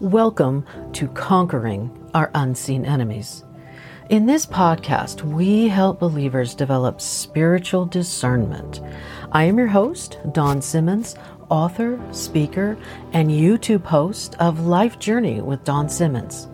Welcome to Conquering Our Unseen Enemies. In this podcast, we help believers develop spiritual discernment. I am your host, Dawn Simmons, author, speaker, and YouTube host of Life Journey with Dawn Simmons.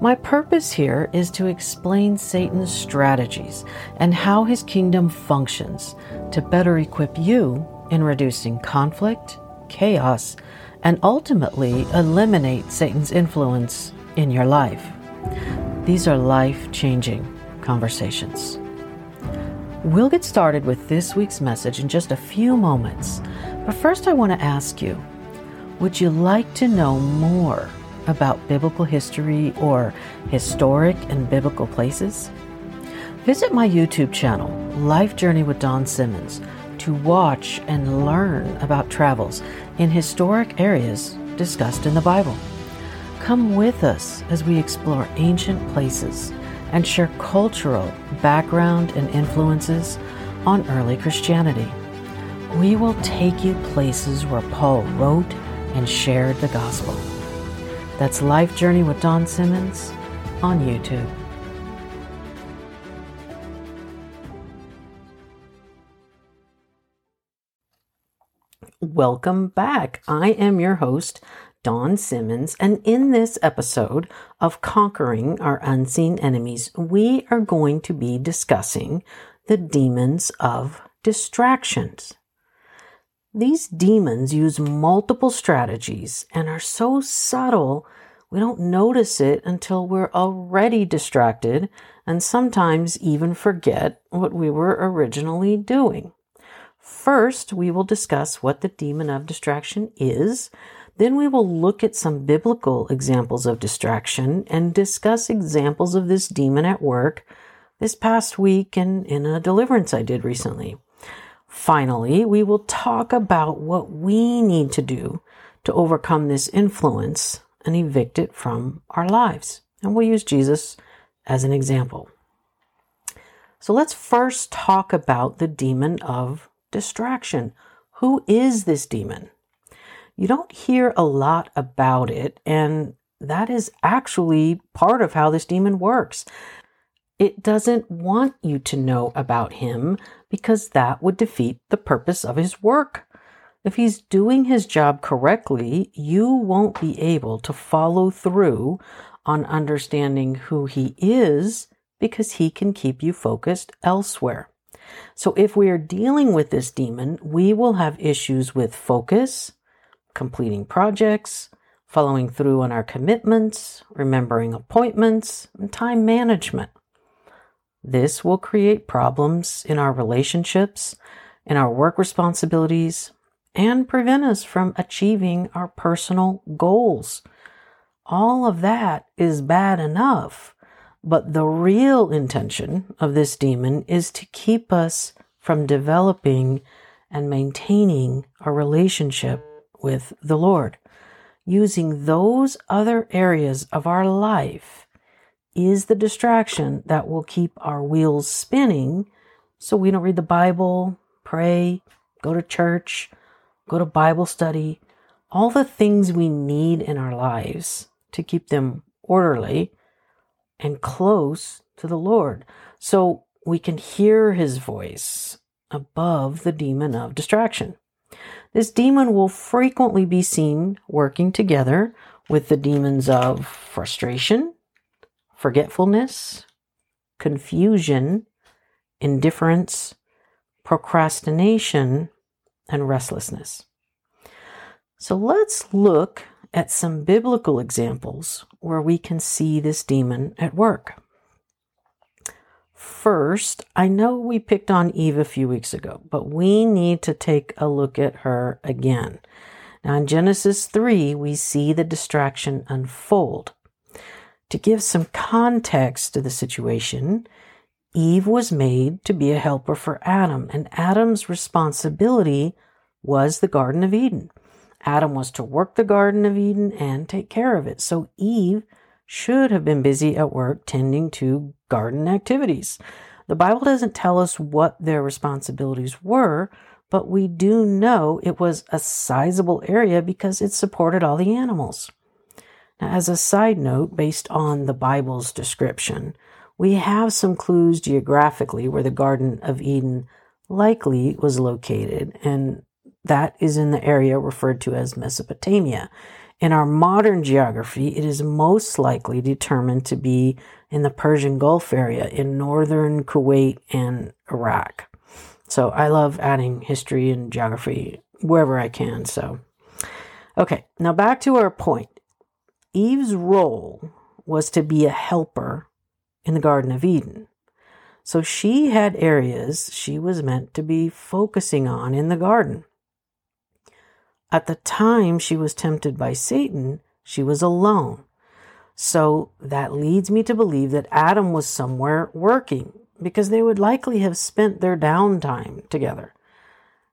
My purpose here is to explain Satan's strategies and how his kingdom functions to better equip you in reducing conflict, chaos, and ultimately eliminate Satan's influence in your life. These are life changing conversations. We'll get started with this week's message in just a few moments, but first I want to ask you would you like to know more about biblical history or historic and biblical places? Visit my YouTube channel, Life Journey with Dawn Simmons to watch and learn about travels in historic areas discussed in the Bible. Come with us as we explore ancient places and share cultural background and influences on early Christianity. We will take you places where Paul wrote and shared the gospel. That's Life Journey with Dawn Simmons on YouTube. Welcome back. I am your host, Dawn Simmons, and in this episode of Conquering Our Unseen Enemies, we are going to be discussing the demons of distractions. These demons use multiple strategies and are so subtle we don't notice it until we're already distracted and sometimes even forget what we were originally doing. First, we will discuss what the demon of distraction is. Then we will look at some biblical examples of distraction and discuss examples of this demon at work this past week and in a deliverance I did recently. Finally, we will talk about what we need to do to overcome this influence and evict it from our lives. And we'll use Jesus as an example. So let's first talk about the demon of distraction. Who is this demon? You don't hear a lot about it, and that is actually part of how this demon works. It doesn't want you to know about him because that would defeat the purpose of his work. If he's doing his job correctly, you won't be able to follow through on understanding who he is because he can keep you focused elsewhere. So if we are dealing with this demon, we will have issues with focus, completing projects, following through on our commitments, remembering appointments, and time management. This will create problems in our relationships, in our work responsibilities, and prevent us from achieving our personal goals. All of that is bad enough. But the real intention of this demon is to keep us from developing and maintaining a relationship with the Lord. Using those other areas of our life is the distraction that will keep our wheels spinning so we don't read the Bible, pray, go to church, go to Bible study, all the things we need in our lives to keep them orderly and close to the Lord. So we can hear his voice above the demon of distraction. This demon will frequently be seen working together with the demons of frustration, forgetfulness, confusion, indifference, procrastination, and restlessness. So let's look at some biblical examples where we can see this demon at work. First, I know we picked on Eve a few weeks ago, but we need to take a look at her again. Now, in Genesis 3, we see the distraction unfold. To give some context to the situation, Eve was made to be a helper for Adam, and Adam's responsibility was the Garden of Eden. Adam was to work the Garden of Eden and take care of it. So Eve should have been busy at work tending to garden activities. The Bible doesn't tell us what their responsibilities were, but we do know it was a sizable area because it supported all the animals. Now, as a side note, based on the Bible's description, we have some clues geographically where the Garden of Eden likely was located, and that is in the area referred to as Mesopotamia. In our modern geography, it is most likely determined to be in the Persian Gulf area in northern Kuwait and Iraq. So I love adding history and geography wherever I can. So, okay, now back to our point. Eve's role was to be a helper in the Garden of Eden. So she had areas she was meant to be focusing on in the garden. At the time she was tempted by Satan, she was alone. So that leads me to believe that Adam was somewhere working because they would likely have spent their downtime together.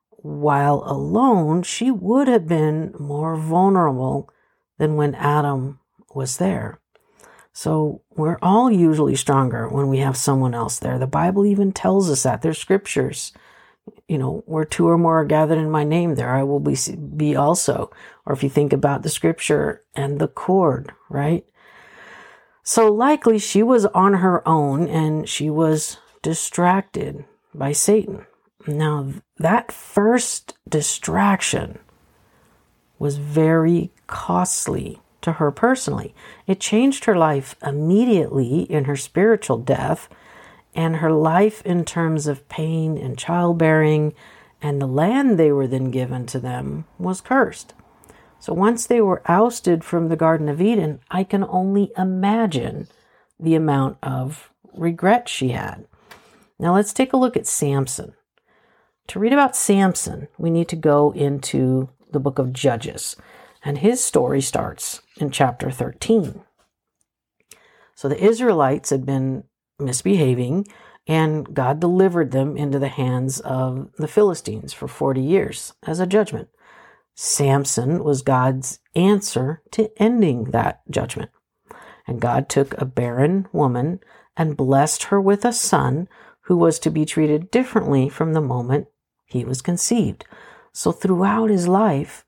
While alone, she would have been more vulnerable than when Adam was there. So we're all usually stronger when we have someone else there. The Bible even tells us that. There's scriptures you know, where two or more are gathered in my name, there I will be, be also. Or if you think about the scripture and the cord, right? So likely she was on her own and she was distracted by Satan. Now, that first distraction was very costly to her personally. It changed her life immediately in her spiritual death and her life in terms of pain and childbearing and the land they were then given to them was cursed. So once they were ousted from the Garden of Eden, I can only imagine the amount of regret she had. Now let's take a look at Samson. To read about Samson, we need to go into the book of Judges, and his story starts in chapter 13. So the Israelites had been misbehaving, and God delivered them into the hands of the Philistines for 40 years as a judgment. Samson was God's answer to ending that judgment. And God took a barren woman and blessed her with a son who was to be treated differently from the moment he was conceived. So throughout his life,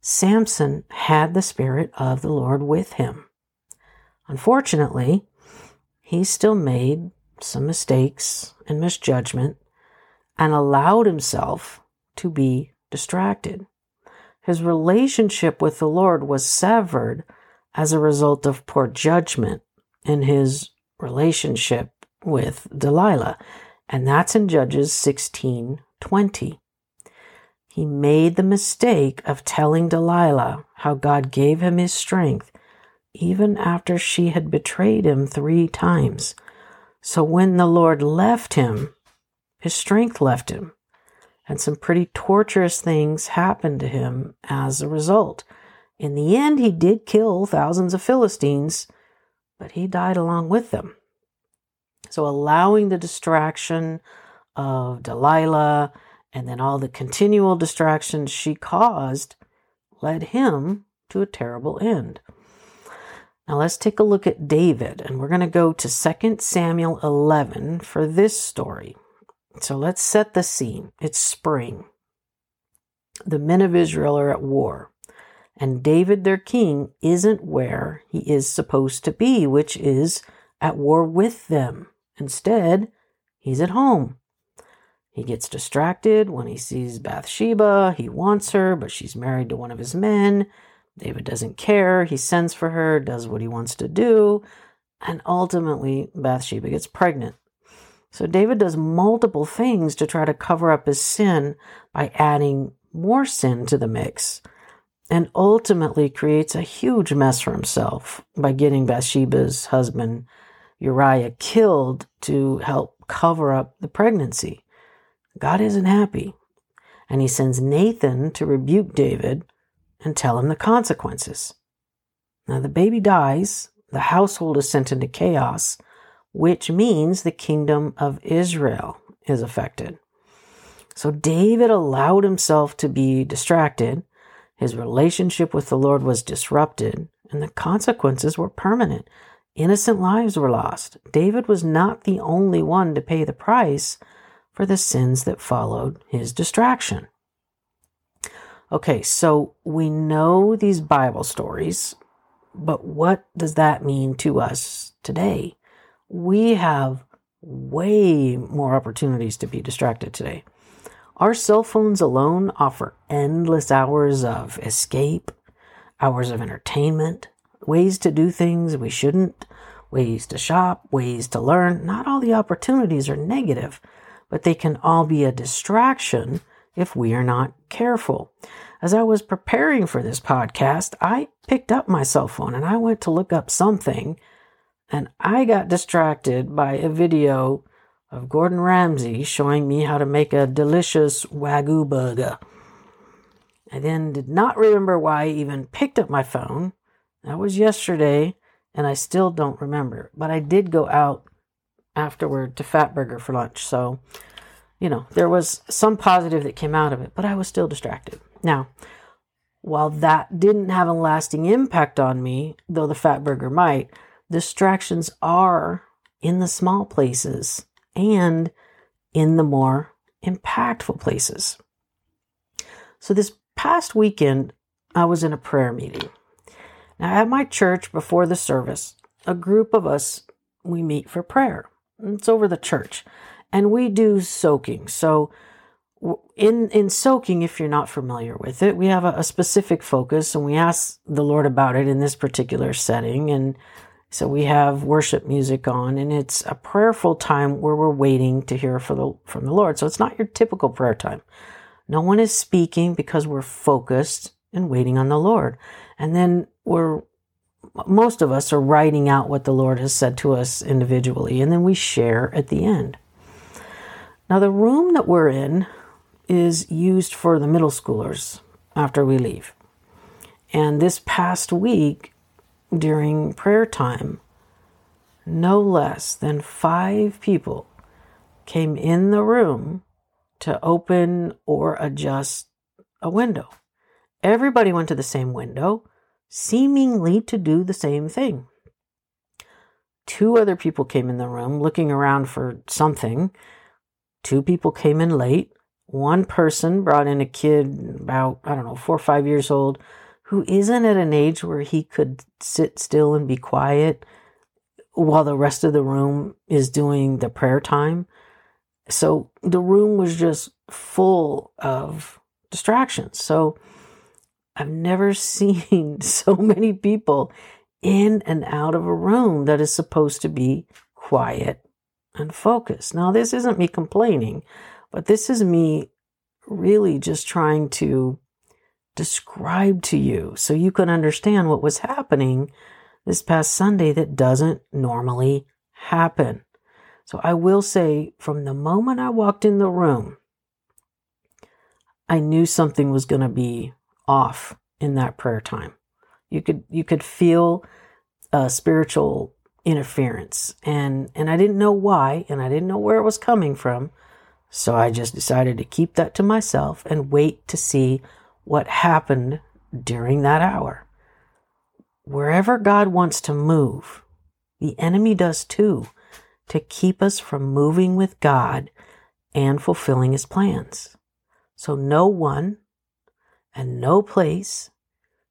Samson had the Spirit of the Lord with him. Unfortunately, he still made some mistakes and misjudgment and allowed himself to be distracted. His relationship with the Lord was severed as a result of poor judgment in his relationship with Delilah, and that's in Judges 16:20. He made the mistake of telling Delilah how God gave him his strength even after she had betrayed him three times. So when the Lord left him, his strength left him, and some pretty torturous things happened to him as a result. In the end, he did kill thousands of Philistines, but he died along with them. So allowing the distraction of Delilah and then all the continual distractions she caused led him to a terrible end. Now let's take a look at David, and we're going to go to 2 Samuel 11 for this story. So let's set the scene. It's spring. The men of Israel are at war, and David, their king, isn't where he is supposed to be, which is at war with them. Instead, he's at home. He gets distracted when he sees Bathsheba. He wants her, but she's married to one of his men. David doesn't care. He sends for her, does what he wants to do, and ultimately Bathsheba gets pregnant. So David does multiple things to try to cover up his sin by adding more sin to the mix and ultimately creates a huge mess for himself by getting Bathsheba's husband Uriah killed to help cover up the pregnancy. God isn't happy. And he sends Nathan to rebuke David and tell him the consequences. Now, the baby dies, the household is sent into chaos, which means the kingdom of Israel is affected. So, David allowed himself to be distracted. His relationship with the Lord was disrupted, and the consequences were permanent. Innocent lives were lost. David was not the only one to pay the price for the sins that followed his distraction. Okay, so we know these Bible stories But what does that mean to us today? We have way more opportunities to be distracted today. Our cell phones alone offer endless hours of escape, hours of entertainment, ways to do things we shouldn't, ways to shop, ways to learn. Not all the opportunities are negative, but they can all be a distraction if we are not careful. As I was preparing for this podcast, I picked up my cell phone and I went to look up something and I got distracted by a video of Gordon Ramsay showing me how to make a delicious Wagyu burger. I then did not remember why I even picked up my phone. That was yesterday, and I still don't remember. But I did go out afterward to Fatburger for lunch. So, you know, there was some positive that came out of it, but I was still distracted. Now, while that didn't have a lasting impact on me, though the fat burger might, distractions are in the small places and in the more impactful places. So, this past weekend, I was in a prayer meeting. Now, at my church before the service, a group of us, we meet for prayer. It's over the church. And we do soaking. So, in in soaking if you're not familiar with it we have a, a, specific focus and we ask the lord about it in this particular setting and so we have worship music on and it's a prayerful time where we're waiting to hear the, from the Lord. So it's not your typical prayer time. No one is speaking because we're focused and waiting on the Lord. And then we're, most of us are writing out what the Lord has said to us individually and then we share at the end. Now the room that we're in is used for the middle schoolers after we leave. And this past week, during prayer time, no less than five people came in the room to open or adjust a window. Everybody went to the same window, seemingly to do the same thing. Two other people came in the room looking around for something. Two people came in late. One person brought in a kid about, I don't know, four or five years old who isn't at an age where he could sit still and be quiet while the rest of the room is doing the prayer time. So the room was just full of distractions. So I've never seen so many people in and out of a room that is supposed to be quiet and focus. Now, this isn't me complaining, but this is me really just trying to describe to you so you can understand what was happening this past Sunday that doesn't normally happen. So I will say from the moment I walked in the room, I knew something was going to be off in that prayer time. You could you could feel a spiritual interference and and I didn't know why and I didn't know where it was coming from. So I just decided to keep that to myself and wait to see what happened during that hour. Wherever God wants to move, the enemy does too, to keep us from moving with God and fulfilling his plans. So no one and no place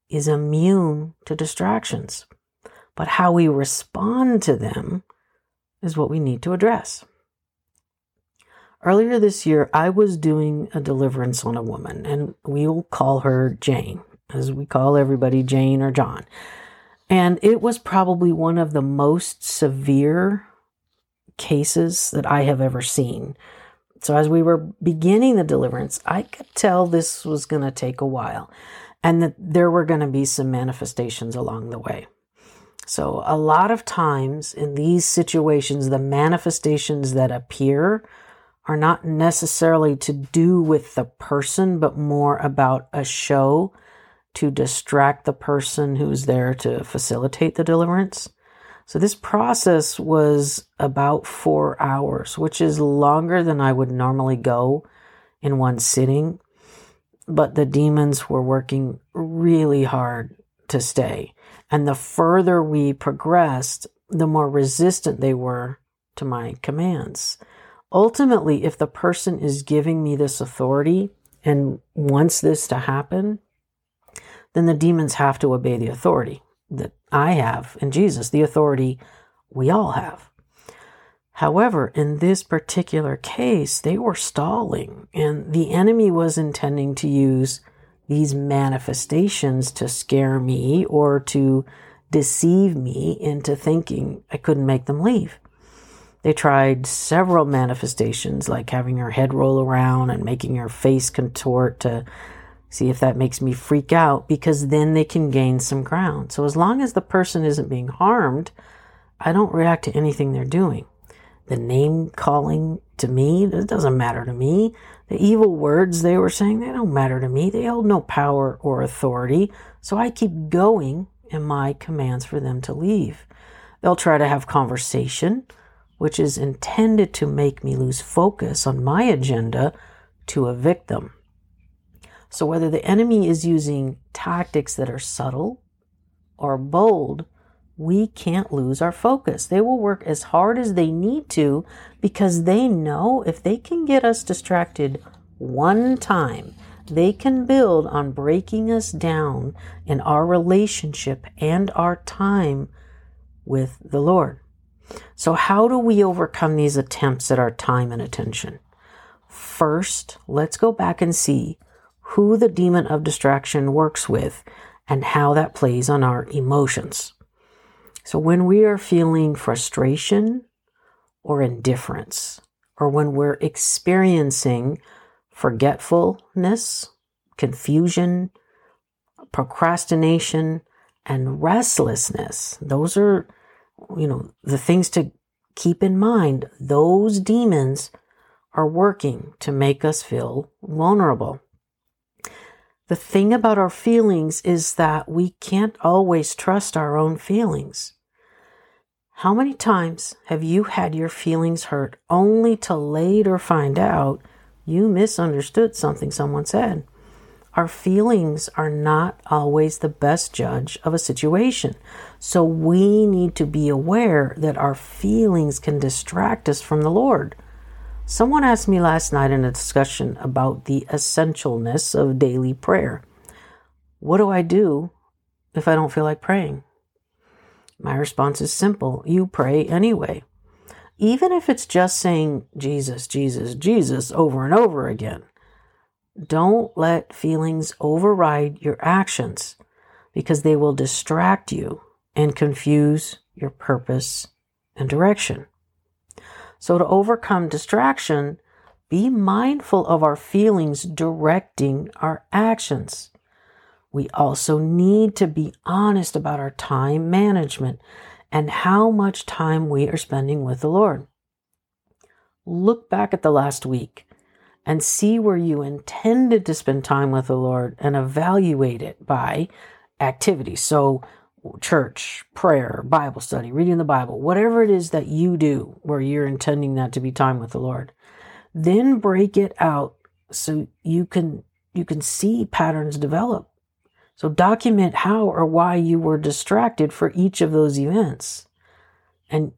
is immune to distractions, but how we respond to them is what we need to address. Earlier this year, I was doing a deliverance on a woman, and we will call her Jane, as we call everybody Jane or John. And it was probably one of the most severe cases that I have ever seen. So, as we were beginning the deliverance, I could tell this was going to take a while and that there were going to be some manifestations along the way. So, a lot of times in these situations, the manifestations that appear are not necessarily to do with the person, but more about a show to distract the person who's there to facilitate the deliverance. So this process was about four hours, which is longer than I would normally go in one sitting. But the demons were working really hard to stay. And the further we progressed, the more resistant they were to my commands ultimately, if the person is giving me this authority and wants this to happen, then the demons have to obey the authority that I have in Jesus, the authority we all have. However, in this particular case, they were stalling, and the enemy was intending to use these manifestations to scare me or to deceive me into thinking I couldn't make them leave. They tried several manifestations, like having her head roll around and making her face contort to see if that makes me freak out, because then they can gain some ground. So, as long as the person isn't being harmed, I don't react to anything they're doing. The name calling to me, it doesn't matter to me. The evil words they were saying, they don't matter to me. They hold no power or authority. So I keep going in my commands for them to leave. They'll try to have conversation which is intended to make me lose focus on my agenda to evict them. So, whether the enemy is using tactics that are subtle or bold, we can't lose our focus. They will work as hard as they need to because they know if they can get us distracted one time, they can build on breaking us down in our relationship and our time with the Lord. So, how do we overcome these attempts at our time and attention? First, let's go back and see who the demon of distraction works with and how that plays on our emotions. So, when we are feeling frustration or indifference, or when we're experiencing forgetfulness, confusion, procrastination, and restlessness, those are you know, the things to keep in mind, those demons are working to make us feel vulnerable. The thing about our feelings is that we can't always trust our own feelings. How many times have you had your feelings hurt only to later find out you misunderstood something someone said? Our feelings are not always the best judge of a situation. So we need to be aware that our feelings can distract us from the Lord. Someone asked me last night in a discussion about the essentialness of daily prayer. What do I do if I don't feel like praying? My response is simple you pray anyway. Even if it's just saying Jesus, Jesus, Jesus over and over again. Don't let feelings override your actions because they will distract you and confuse your purpose and direction. So, to overcome distraction, be mindful of our feelings directing our actions. We also need to be honest about our time management and how much time we are spending with the Lord. Look back at the last week and see where you intended to spend time with the Lord and evaluate it by activity. So, church, prayer, Bible study, reading the Bible, whatever it is that you do where you're intending that to be time with the Lord. Then break it out so you can you can see patterns develop. So document how or why you were distracted for each of those events. And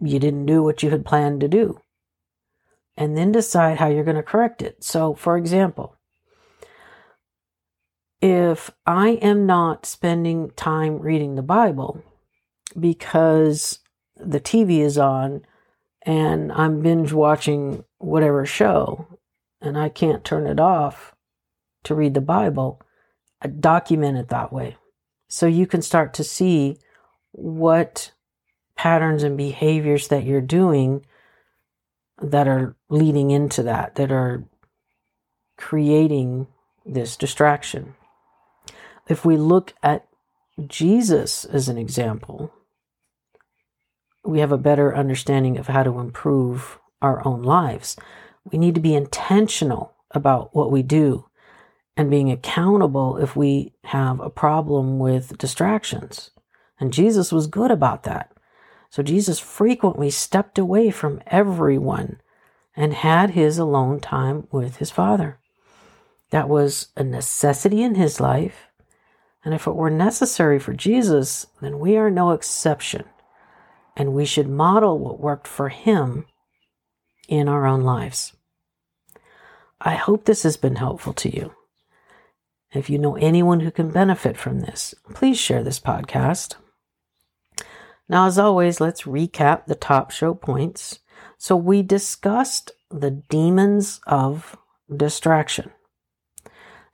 you didn't do what you had planned to do and then decide how you're going to correct it. So, for example, if I am not spending time reading the Bible because the TV is on and I'm binge watching whatever show and I can't turn it off to read the Bible, I document it that way. So you can start to see what patterns and behaviors that you're doing that are leading into that, that are creating this distraction. If we look at Jesus as an example, we have a better understanding of how to improve our own lives. We need to be intentional about what we do and being accountable if we have a problem with distractions. And Jesus was good about that. So Jesus frequently stepped away from everyone and had his alone time with his Father. That was a necessity in his life. And if it were necessary for Jesus, then we are no exception. And we should model what worked for him in our own lives. I hope this has been helpful to you. If you know anyone who can benefit from this, please share this podcast. Now, as always, let's recap the top show points. So, we discussed the demons of distraction.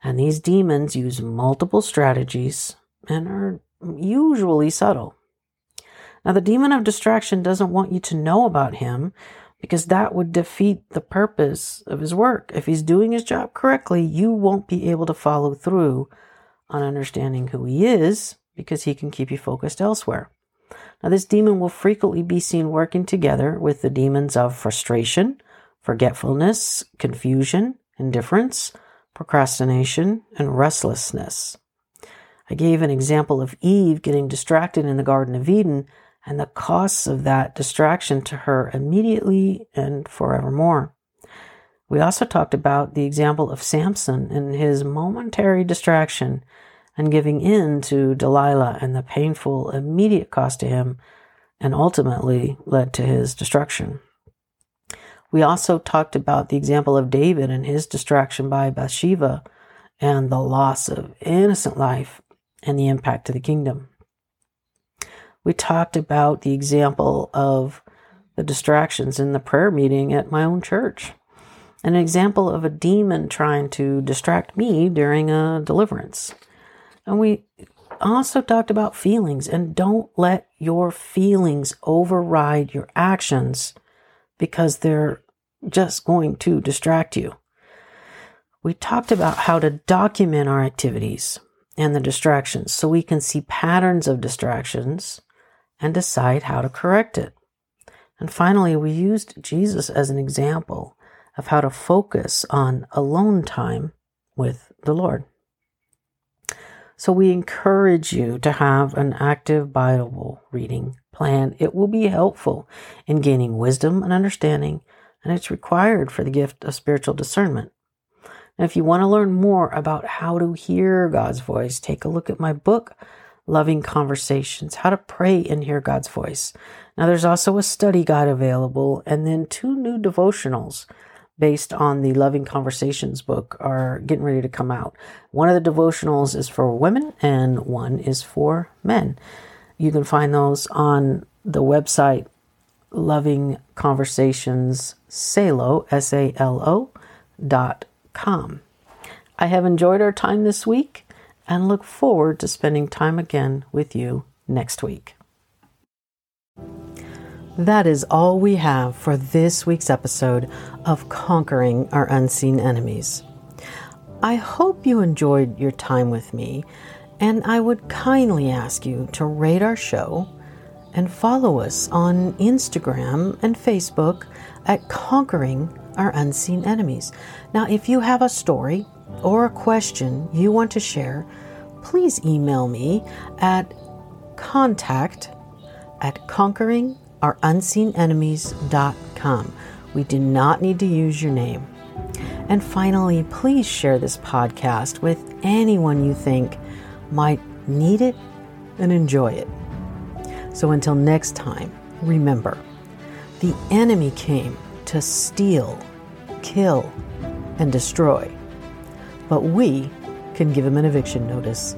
And these demons use multiple strategies and are usually subtle. Now, the demon of distraction doesn't want you to know about him because that would defeat the purpose of his work. If he's doing his job correctly, you won't be able to follow through on understanding who he is because he can keep you focused elsewhere. Now, this demon will frequently be seen working together with the demons of frustration, forgetfulness, confusion, indifference, procrastination, and restlessness. I gave an example of Eve getting distracted in the Garden of Eden and the costs of that distraction to her immediately and forevermore. We also talked about the example of Samson and his momentary distraction and giving in to Delilah and the painful immediate cost to him and ultimately led to his destruction. We also talked about the example of David and his distraction by Bathsheba and the loss of innocent life and the impact to the kingdom. We talked about the example of the distractions in the prayer meeting at my own church. An example of a demon trying to distract me during a deliverance. And we also talked about feelings and don't let your feelings override your actions because they're just going to distract you. We talked about how to document our activities and the distractions so we can see patterns of distractions and decide how to correct it. And finally, we used Jesus as an example of how to focus on alone time with the Lord. So we encourage you to have an active Bible reading plan. It will be helpful in gaining wisdom and understanding, and it's required for the gift of spiritual discernment. And if you want to learn more about how to hear God's voice, take a look at my book, Loving Conversations How to Pray and Hear God's Voice. Now, there's also a study guide available, and then two new devotionals based on the Loving Conversations book are getting ready to come out. One of the devotionals is for women and one is for men. You can find those on the website Loving Conversations Salo, S A L O dot com. I have enjoyed our time this week and look forward to spending time again with you next week. That is all we have for this week's episode of Conquering Our Unseen Enemies. I hope you enjoyed your time with me, and I would kindly ask you to rate our show and follow us on Instagram and Facebook at Conquering Our Unseen Enemies. Now, if you have a story or a question you want to share, please email me at contact at conquering our unseenenemies.com. We do not need to use your name. And finally, please share this podcast with anyone you think might need it and enjoy it. So until next time, remember the enemy came to steal, kill, and destroy, but we can give him an eviction notice